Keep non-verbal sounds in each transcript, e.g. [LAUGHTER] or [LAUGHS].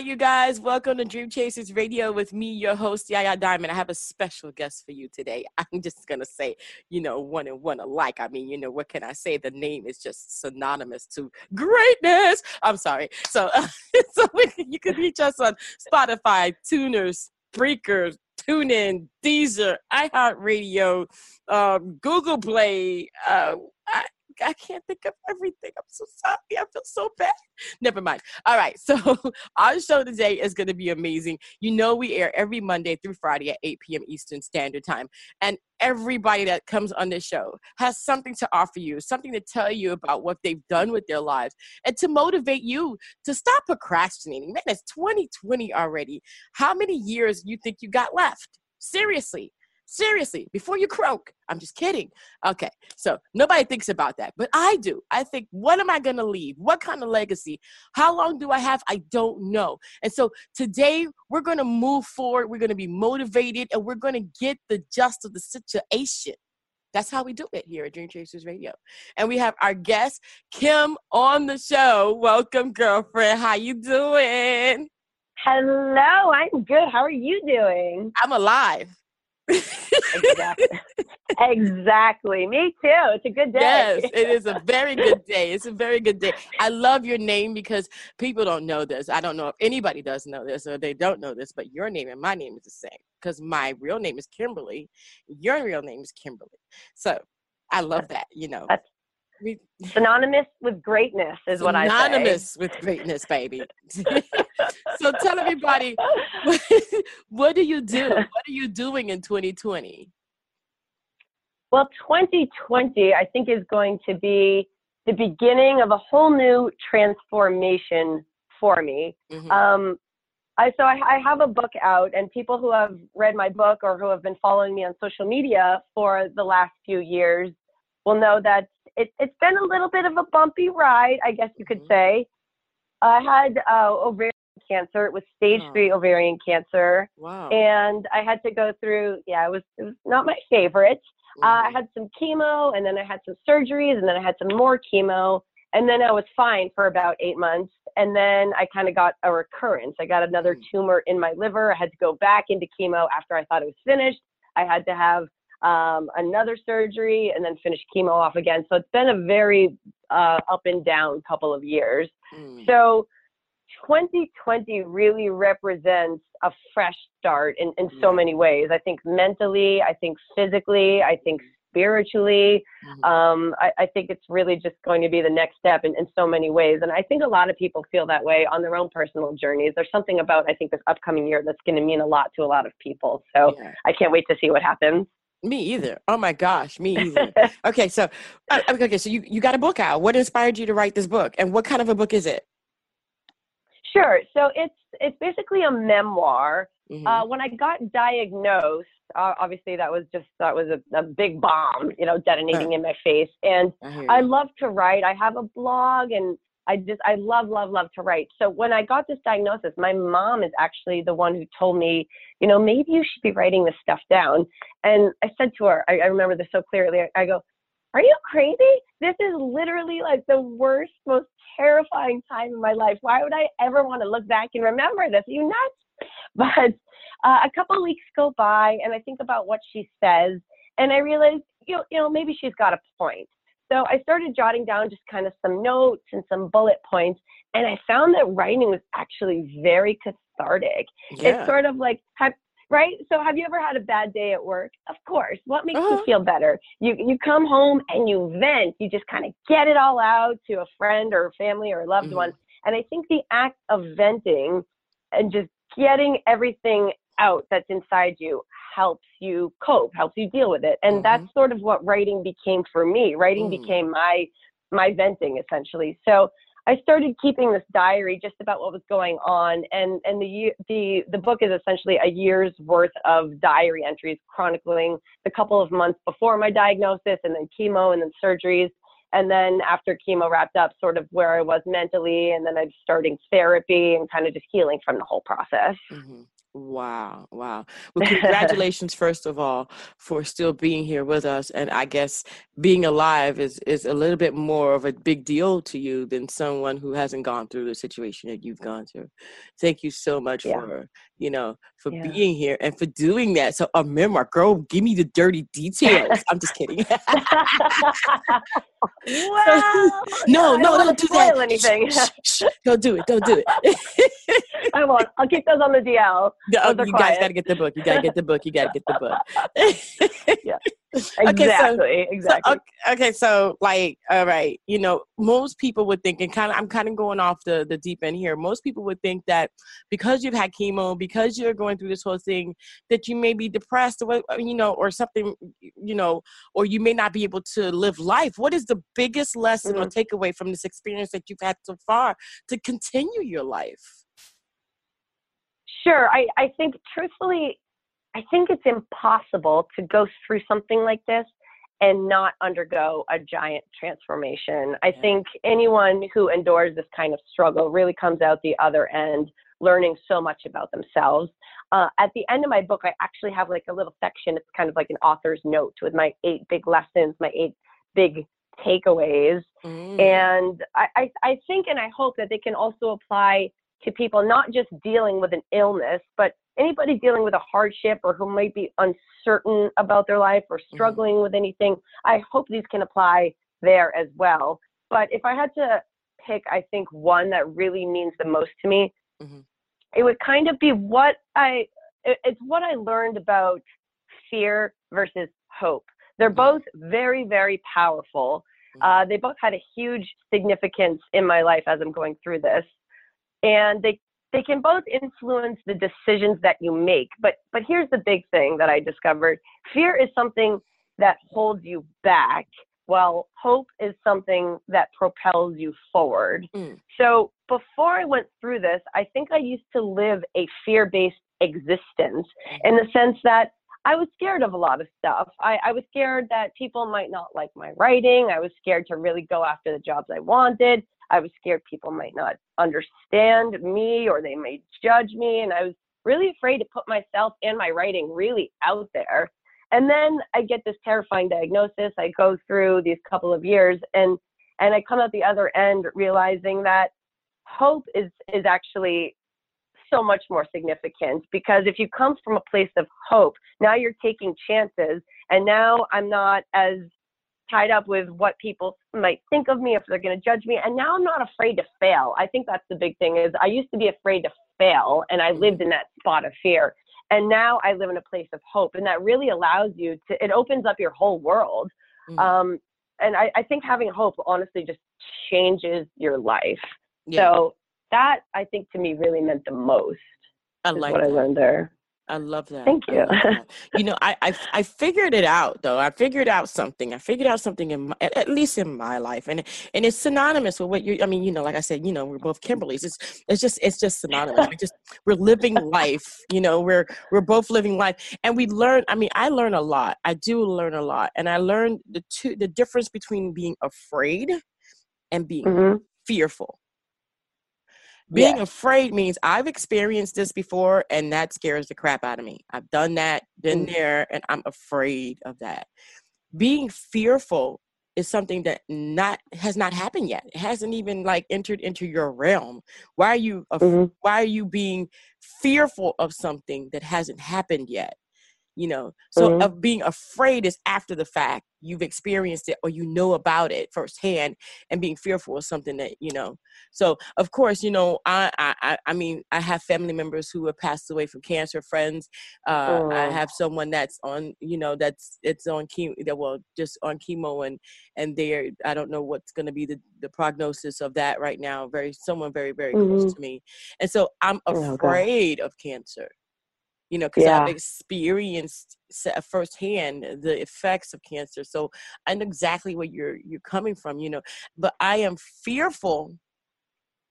you guys, welcome to Dream Chasers Radio with me, your host, Yaya Diamond. I have a special guest for you today. [LAUGHS] I'm just going to say, you know, one and one alike. I mean, you know, what can I say? The name is just synonymous to greatness. I'm sorry. So, uh, [LAUGHS] so [LAUGHS] you can reach us on Spotify, Tuners, Breakers, TuneIn, Deezer, iHeartRadio, um, Google Play. Uh, I, [LAUGHS] I can't think of everything. I'm so sorry. I feel so bad. [LAUGHS] Never mind. All right. [LAUGHS] So our show today is going to be amazing. You know, we air every Monday through Friday at 8 p.m. Eastern Standard Time. And everybody that comes on this show has something to offer you, something to tell you about what they've done with their lives, and to motivate you to stop procrastinating. Man, it's 2020 already. How many years you think you got left? Seriously. Seriously, before you croak. I'm just kidding. Okay, so nobody thinks about that, but I do. I think, what am I going to leave? What kind of legacy? How long do I have? I don't know. And so today we're going to move forward. We're going to be motivated and we're going to get the just of the situation. That's how we do it here at Dream Chasers Radio. And we have our guest, Kim, on the show. Welcome, girlfriend. How you doing? Hello, I'm good. How are you doing? I'm alive exactly. exactly. Me too. It's a good day. Yes, it is a very good day. It's a very good day. I love your name because people don't know this. I don't know if anybody does know this or they don't know this, but your name and my name is the same because my real name is Kimberly. Your real name is Kimberly. So I love that, you know. That's we, synonymous with greatness is what I say. Synonymous with greatness, baby. [LAUGHS] so tell everybody, what, [LAUGHS] what do you do? What are you doing in 2020? Well, 2020, I think, is going to be the beginning of a whole new transformation for me. Mm-hmm. Um, I, so I, I, have a book out, and people who have read my book or who have been following me on social media for the last few years will know that it, has been a little bit of a bumpy ride, I guess you could mm-hmm. say. I had uh, ovarian cancer. It was stage oh. three ovarian cancer. Wow. And I had to go through, yeah, it was, it was not my favorite. Mm-hmm. Uh, I had some chemo and then I had some surgeries and then I had some more chemo. And then I was fine for about eight months. And then I kind of got a recurrence. I got another mm-hmm. tumor in my liver. I had to go back into chemo after I thought it was finished. I had to have um, another surgery, and then finish chemo off again. So it's been a very uh, up and down couple of years. Mm. So 2020 really represents a fresh start in, in so many ways. I think mentally, I think physically, I think spiritually. Mm-hmm. Um, I, I, think it's really just going to be the next step in, in so many ways. And I think a lot of people feel that way on their own personal journeys. There's something about, I think, this upcoming year that's going to mean a lot to a lot of people. So yeah. I can't wait to see what happens. Me either. Oh my gosh, me either. [LAUGHS] okay, so uh, okay, so you you got a book out. What inspired you to write this book, and what kind of a book is it? Sure. So it's it's basically a memoir. Mm-hmm. Uh, when I got diagnosed, uh, obviously that was just that was a, a big bomb, you know, detonating uh, in my face. And I, I love to write. I have a blog, and I just I love love love to write. So when I got this diagnosis, my mom is actually the one who told me, you know, maybe you should be writing this stuff down. And I said to her, I, I remember this so clearly. I go, "Are you crazy? This is literally like the worst, most terrifying time in my life. Why would I ever want to look back and remember this? Are you nuts?" [LAUGHS] But uh, a couple weeks go by, and I think about what she says, and I realize, you know, you know, maybe she's got a point. So I started jotting down just kind of some notes and some bullet points. And I found that writing was actually very cathartic. Yeah. It's sort of like, have, right? So have you ever had a bad day at work? Of course. What makes uh-huh. you feel better? You you come home and you vent. You just kind of get it all out to a friend or family or a loved mm-hmm. one. And I think the act of venting and just getting everything out that's inside you helps you cope, helps you deal with it. And mm-hmm. that's sort of what writing became for me. Writing mm. became my my venting essentially. So I started keeping this diary just about what was going on, and and the the the book is essentially a year's worth of diary entries chronicling the couple of months before my diagnosis, and then chemo, and then surgeries, and then after chemo wrapped up, sort of where I was mentally, and then I'm starting therapy and kind of just healing from the whole process. Mm-hmm. Wow, wow. Well, [LAUGHS] congratulations first of all for still being here with us and I guess being alive is is a little bit more of a big deal to you than someone who hasn't gone through the situation that you've gone through. Thank you so much yeah. for, you know, for yeah. being here and for doing that. So a memoir, girl, give me the dirty details. [LAUGHS] I'm just kidding. [LAUGHS] well, no, no, don't, don't that. Anything. Shh, shh, don't do it. Don't do it. I'll keep those on the DL. Oh, you guys got to get the book. You got to get the book. You got to get the book. [LAUGHS] yeah. Exactly. [LAUGHS] Okay, so, exactly. So, okay, okay, so like, all right, you know, most people would think, and kind of, I'm kind of going off the the deep end here. Most people would think that because you've had chemo, because you're going through this whole thing, that you may be depressed, or you know, or something, you know, or you may not be able to live life. What is the biggest lesson mm-hmm. or takeaway from this experience that you've had so far to continue your life? Sure. I, I think truthfully, I think it's impossible to go through something like this and not undergo a giant transformation. I think anyone who endures this kind of struggle really comes out the other end learning so much about themselves. Uh, at the end of my book, I actually have like a little section. It's kind of like an author's note with my eight big lessons, my eight big takeaways. Mm. And I, I, I think and I hope that they can also apply to people not just dealing with an illness, but anybody dealing with a hardship or who might be uncertain about their life or mm-hmm. struggling mm-hmm. with anything. I hope these can apply there as well. But if I had to pick, I think one that really means the most to me, mm-hmm. it would kind of be what I, it's what I learned about fear versus hope. They're mm-hmm. both very, very powerful. Mm-hmm. Uh, they both had a huge significance in my life as I'm going through this and they they can both influence the decisions that you make. But but here's the big thing that i discovered. Fear is something that holds you back while hope is something that propels you forward. Mm. so before i went through this i think i used to live a fear-based existence in the sense that I was scared of a lot of stuff. I, I was scared that people might not like my writing. I was scared to really go after the jobs I wanted. I was scared people might not understand me or they may judge me. And I was really afraid to put myself and my writing really out there. And then I get this terrifying diagnosis. I go through these couple of years and and I come out the other end realizing that hope is is actually so much more significant because if you come from a place of hope, now you're taking chances. And now I'm not as tied up with what people might think of me if they're going to judge me. And now i'm not afraid to fail. I think that's the big thing is i used to be afraid to fail and i lived in that spot of fear. And now i live in a place of hope and that really allows you to it opens up your whole world. Mm-hmm. um, and I, I, think having hope honestly just changes your life. Yeah. so that i think to me really meant the most I like what that. i learned there I love that. Thank you. [LAUGHS] you know, I, I I figured it out though. I figured out something. I figured out something in my, at least in my life, and and it's synonymous with what you. I mean, you know, like I said, you know, we're both Kimberlys. It's it's just it's just synonymous. we just we're living life. You know, we're we're both living life, and we learn. I mean, I learn a lot. I do learn a lot, and I learned the two the difference between being afraid and being mm-hmm. fearful being yes. afraid means I've experienced this before and that scares the crap out of me. I've done that, been mm. there, and I'm afraid of that. Being fearful is something that not has not happened yet. It hasn't even like entered into your realm. Why are you af- mm-hmm. why are you being fearful of something that hasn't happened yet? You know so mm-hmm. of being afraid is after the fact you've experienced it or you know about it firsthand and being fearful is something that you know so of course you know i i i mean i have family members who have passed away from cancer friends uh i oh. have someone that's on you know that's it's on chemo well just on chemo and and they're i don't know what's going to be the the prognosis of that right now very someone very very mm-hmm. close to me and so i'm afraid oh, of cancer you know, because yeah. I've experienced firsthand the effects of cancer. So I know exactly where you're you're coming from, you know. But I am fearful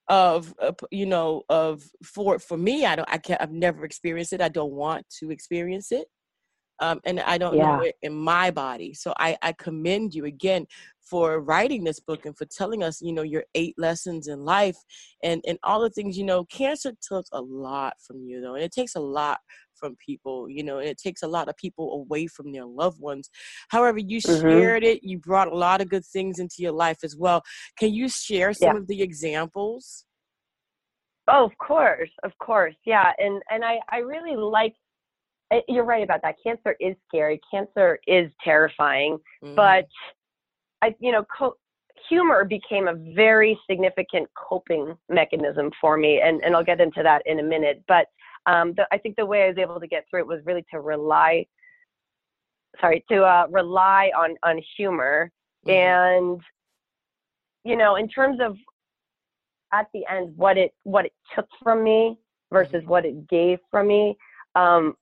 of uh, you know of for for me i don't i can't i've never experienced it i don't want to experience it um, and I don't yeah. know it in my body. So I, I commend you again for writing this book and for telling us, you know, your eight lessons in life and, and all the things, you know, cancer took a lot from you though. And it takes a lot from people, you know, and it takes a lot of people away from their loved ones. However, you mm-hmm. shared it, you brought a lot of good things into your life as well. Can you share some yeah. of the examples? Oh, of course, of course. Yeah. And and I, I really like Eh, you're right about that. Cancer is scary. Cancer is terrifying. Mm-hmm. But I, you know, co- humor became a very significant coping mechanism for me, and and I'll get into that in a minute. But um, the, I think the way I was able to get through it was really to rely, sorry, to uh, rely on on humor, mm-hmm. and you know, in terms of at the end what it what it took from me versus mm-hmm. what it gave from me. Um,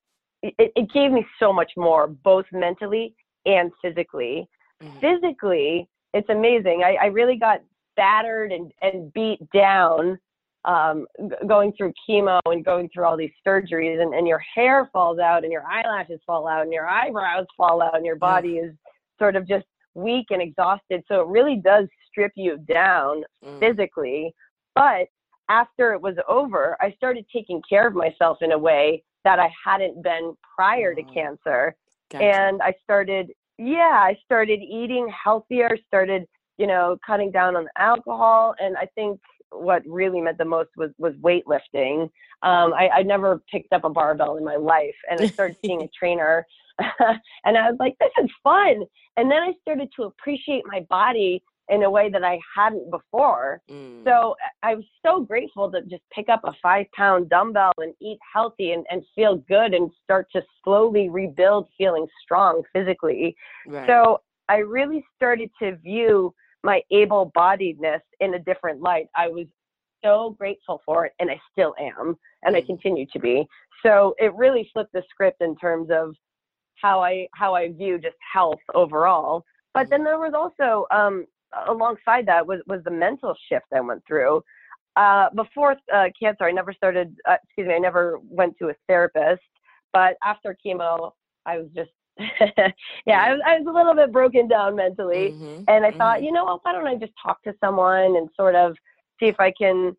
it, it gave me so much more, both mentally and physically. Mm-hmm. Physically, it's amazing. I, I really got battered and, and beat down um, g- going through chemo and going through all these surgeries, and, and your hair falls out, and your eyelashes fall out, and your eyebrows fall out, and your body is sort of just weak and exhausted. So it really does strip you down mm. physically. But after it was over, I started taking care of myself in a way that I hadn't been prior to mm. cancer. Gotcha. And I started, yeah, I started eating healthier, started, you know, cutting down on alcohol. And I think what really meant the most was was weightlifting. Um, I, I never picked up a barbell in my life, and I started [LAUGHS] seeing a trainer, [LAUGHS] and I was like, "This is fun." And then I started to appreciate my body in a way that I hadn't before. Mm. So I was so grateful to just pick up a five pound dumbbell and eat healthy and, and feel good and start to slowly rebuild feeling strong physically. Right. So I really started to view my able bodiedness in a different light. I was so grateful for it and I still am and mm. I continue to be. So it really flipped the script in terms of how I how I view just health overall. But mm. then there was also um, alongside that was was the mental shift I went through. Uh, before uh, cancer, I never started. Uh, excuse me, I never went to a therapist. But after chemo, I was just [LAUGHS] yeah, I was, I was a little bit broken down mentally, mm-hmm. and I mm-hmm. thought, you know what? Why don't I just talk to someone and sort of see if I can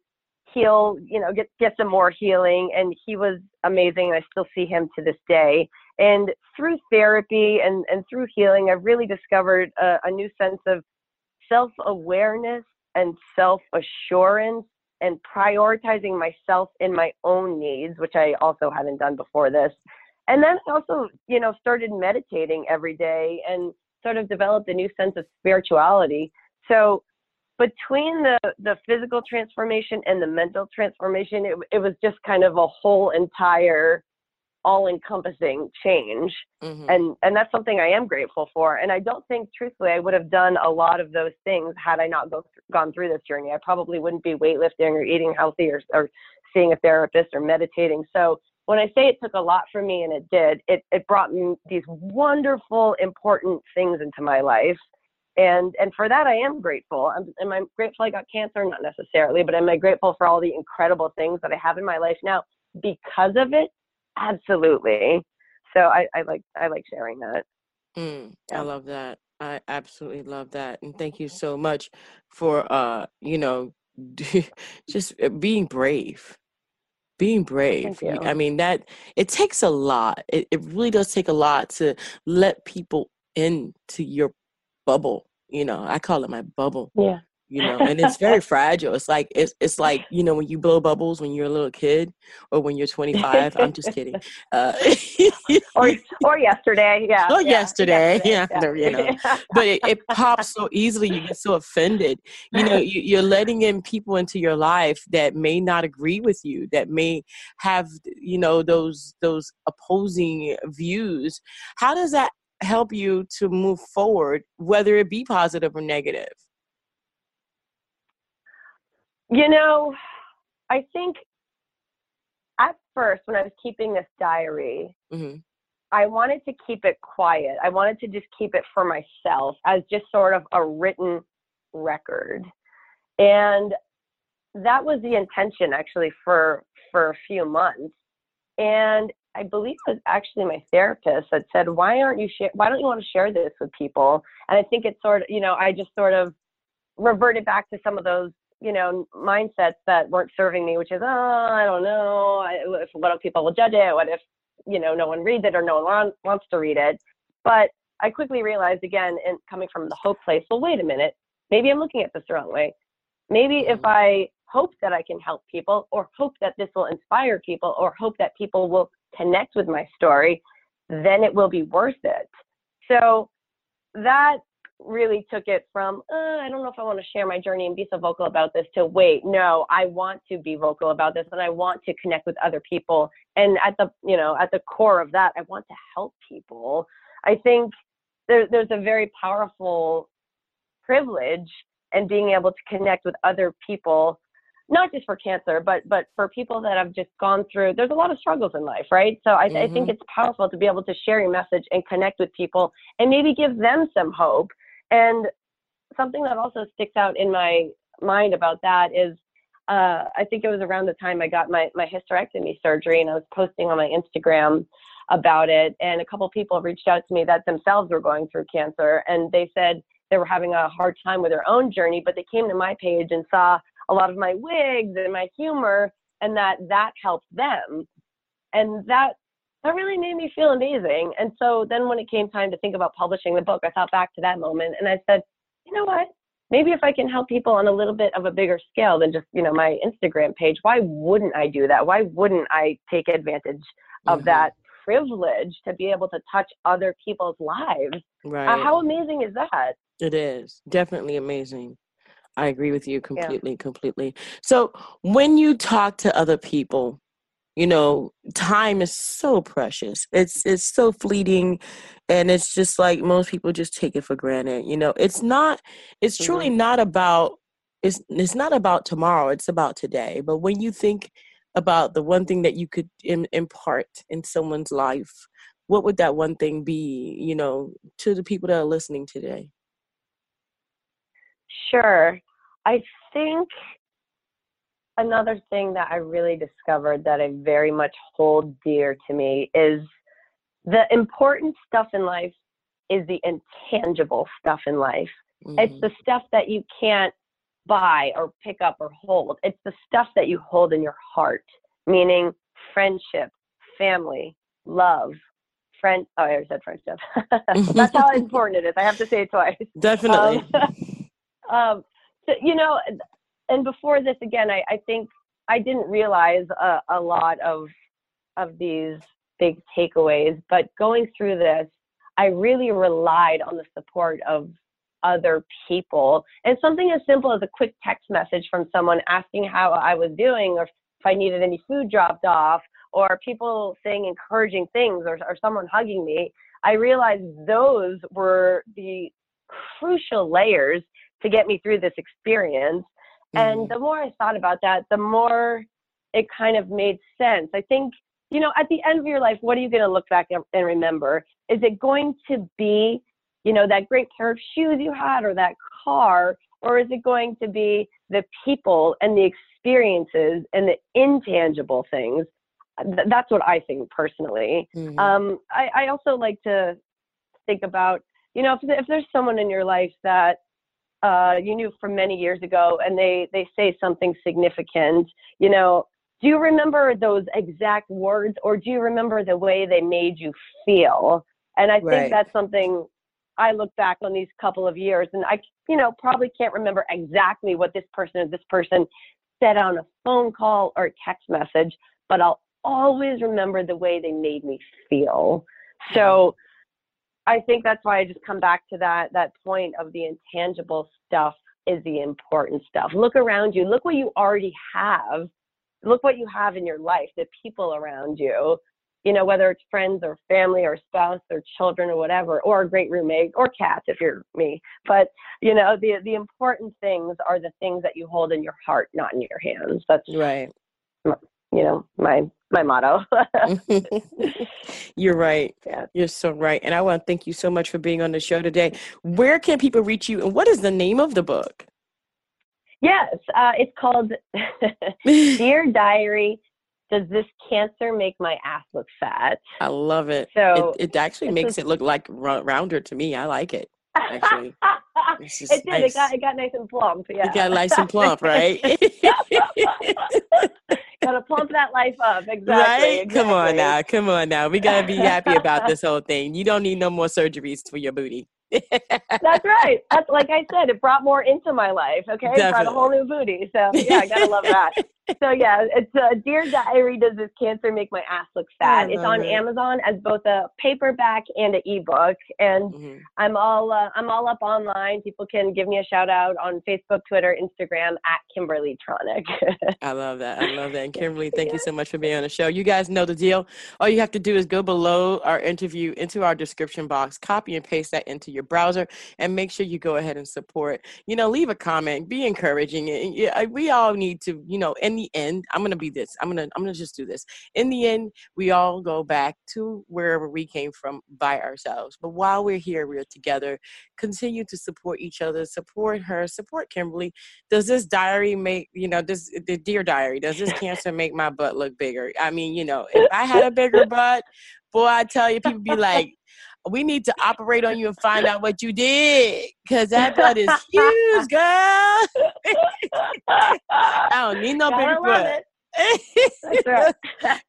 heal, you know, get get some more healing. And he was amazing. I still see him to this day. And through therapy and and through healing, I've really discovered a, a new sense of self awareness and self assurance and prioritizing myself and my own needs, which I also hadn't done before this. And then I also, you know, started meditating every day and sort of developed a new sense of spirituality. So between the the physical transformation and the mental transformation, it, it was just kind of a whole entire all encompassing change mm-hmm. and and that's something i am grateful for and i don't think truthfully i would have done a lot of those things had i not go gone through this journey i probably wouldn't be weightlifting or eating healthy or, or seeing a therapist or meditating so when i say it took a lot for me and it did it, it brought me these wonderful important things into my life and and for that i am grateful am, am i grateful i got cancer not necessarily but am i grateful for all the incredible things that i have in my life now because of it Absolutely. So I, I like I like sharing that. Mm, yeah. I love that. I absolutely love that, and thank you so much for uh you know [LAUGHS] just uh, being brave being brave i mean that it takes a lot it, it really does take a lot to let people into your bubble you know i call it my bubble. Yeah you know and it's very fragile. It's like it's, it's like you know when you blow bubbles when you're a little kid or when you're 25 i'm just kidding. [LAUGHS] Uh, or [LAUGHS] or yesterday. Yeah. Or yeah, yesterday, yesterday, yeah, yeah. you know. [LAUGHS] But it, it, pops so easily. You get so offended. You know you, you're letting in people into your life that may not agree with you that may have you know those those opposing views. How does that help you to move forward whether it be positive or negative you know, I think at first, when I was keeping this diary, mm-hmm. I wanted to keep it quiet. I wanted to just keep it for myself as just sort of a written record. And that was the intention actually for for a few months. And I believe it was actually my therapist that said, "Why aren't you share? Why don't you want to share this with people?" And I think it's sort of, you know, I just sort of reverted back to some of those, you know, mindsets that weren't serving me, which is, "Oh, I don't know. If what if people will judge it? What if, you know, no one reads it or no one wants to read it?" But I quickly realized again, and coming from the hope place, well, wait a minute. Maybe I'm looking at this the wrong way. Maybe if mm-hmm. I hope that I can help people, or hope that this will inspire people, or hope that people will connect with my story, then it will be worth it. So that really took it from uh, I don't know if I want to share my journey and be so vocal about this to wait no I want to be vocal about this and I want to connect with other people and at the you know at the core of that I want to help people I think there, there's a very powerful privilege and being able to connect with other people not just for cancer, but but for people that have just gone through. There's a lot of struggles in life, right? So I, mm-hmm. I think mm-hmm. it's powerful to be able to share your message and connect with people, and maybe give them some hope. And something that also sticks out in my mind about that is, uh, I think it was around the time I got my my hysterectomy surgery, and I was posting on my Instagram about it, and a couple people reached out to me that themselves were going through cancer, and they said they were having a hard time with their own journey, but they came to my page and saw a lot of my wigs and my humor and that that helped them. And that that really made me feel amazing. And so then when it came time to think about publishing the book i thought back to that moment and i said you know what? Maybe if i can help people on a little bit of a bigger scale than just you know my instagram page why wouldn't i do that? Why wouldn't i take advantage of mm-hmm. that privilege to be able to touch other people's lives? Right. uh, how amazing is that? It is. Definitely amazing. I agree with you completely, yeah. completely. So when you talk to other people, you know, time is so precious. It's it's so fleeting and it's just like most people just take it for granted. You know, it's not it's mm-hmm. truly not about it's it's not about tomorrow, it's about today. But when you think about the one thing that you could Im- impart in someone's life, what would that one thing be, you know, to the people that are listening today? Sure. I think another thing that I really discovered that I very much hold dear to me is the important stuff in life is the intangible stuff in life. Mm-hmm. It's the stuff that you can't buy or pick up or hold. It's the stuff that you hold in your heart, meaning friendship, family, love, friend. Oh, I said friendship. [LAUGHS] That's how [LAUGHS] important it is. I have to say it twice. Definitely. Um, [LAUGHS] um, you know, and before this, again, I, I think I didn't realize a, a lot of of these big takeaways, but going through this, I really relied on the support of other people. And something as simple as a quick text message from someone asking how I was doing or if I needed any food dropped off or people saying encouraging things or, or someone hugging me, I realized those were the crucial layers to get me through this experience. Mm-hmm. And the more I thought about that, the more it kind of made sense. I think, you know, at the end of your life, what are you going to look back and remember? Is it going to be, you know, that great pair of shoes you had or that car? Or is it going to be the people and the experiences and the intangible things? That's what I think personally. Mm-hmm. Um, I, I also like to think about, you know, if, if there's someone in your life that uh, you knew from many years ago and they they say something significant. You know do you remember those exact words or do you remember the way they made you feel? And i right. think that's something i look back on these couple of years and i you know probably can't remember exactly what this person or this person said on a phone call or text message but i'll always remember the way they made me feel. So I think that's why I just come back to that that point of the intangible stuff is the important stuff. Look around you. Look what you already have. Look what you have in your life, the people around you. You know, whether it's friends or family or spouse or children or whatever, or a great roommate or cats if you're me. But you know, the the important things are the things that you hold in your heart, not in your hands. That's right. Mm. You know my my motto. [LAUGHS] You're right. [LAUGHS] Yeah. You're so right. And I want to thank you so much for being on the show today. Where can people reach you and what is the name of the book? Yes, uh, it's called [LAUGHS] Dear Diary. Does this cancer make my ass look fat? I love it. So it, it actually makes a, it look like rounder to me. I like it. Actually, it did. Nice. It got it got nice and plump. Yeah, it got nice and plump, right? Gotta pump that life up. Exactly. Right? Exactly. Come on now. Come on now. We gotta be happy about this [LAUGHS] whole thing. You don't need no more surgeries for your booty. That's right. That's like I said, it brought more into my life. Okay, Definitely. it brought a whole new booty. So yeah, I gotta love that. [LAUGHS] so yeah, it's uh, Dear Diary. Does this cancer make my ass look fat? It's on it. Amazon as both a paperback and an ebook, and mm-hmm. I'm all uh, I'm all up online. People can give me a shout out on Facebook, Twitter, Instagram at Kimberly Tronic. [LAUGHS] I love that. I love that. And Kimberly, thank yeah. you so much for being on the show. You guys know the deal. All you have to do is go below our interview into our description box, copy and paste that into your browser, and make sure you go ahead and support. You know, leave a comment, be encouraging. We all need to, you know, and the end, I'm gonna be this. I'm gonna I'm gonna just do this. In the end, we all go back to wherever we came from by ourselves. But while we're here, we're together. Continue to support each other, support her, support Kimberly. Does this diary make you know, does the dear diary, does this cancer make my butt look bigger? I mean, you know, if I had a bigger [LAUGHS] butt, boy, I tell you, people be like, we need to operate on you and find out what you did because that butt is [LAUGHS] huge, girl. I don't need no bigger butt. [LAUGHS]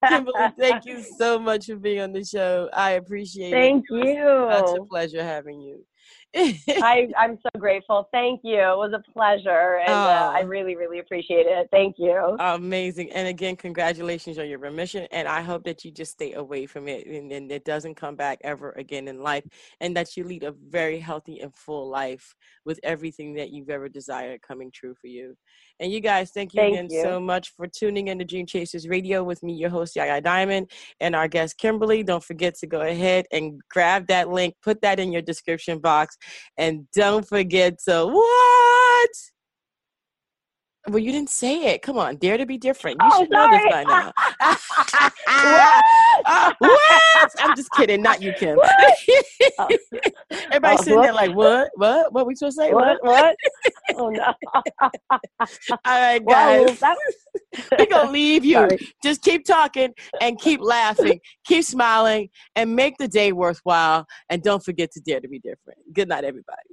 Kimberly, thank you so much for being on the show. I appreciate thank it. Thank you. It's a pleasure having you. [LAUGHS] I, I'm so grateful. Thank you. It was a pleasure. And uh, I really, really appreciate it. Thank you. Amazing. And again, congratulations on your remission. And I hope that you just stay away from it and, and it doesn't come back ever again in life. And that you lead a very healthy and full life with everything that you've ever desired coming true for you. And you guys, thank you thank again you. so much for tuning in to Dream Chasers Radio with me, your host, Yaya Diamond, and our guest, Kimberly. Don't forget to go ahead and grab that link, put that in your description box, and don't forget to what? Well, you didn't say it. Come on, dare to be different. You oh, should sorry. know this by now. [LAUGHS] [LAUGHS] What? I'm just kidding. Not you, Kim. [LAUGHS] oh. Everybody uh, sitting there like, what? What? What we supposed to say? What? What? [LAUGHS] oh no! All right, guys. Well, [LAUGHS] We're gonna leave you. Sorry. Just keep talking and keep laughing, keep smiling, and make the day worthwhile. And don't forget to dare to be different. Good night, everybody.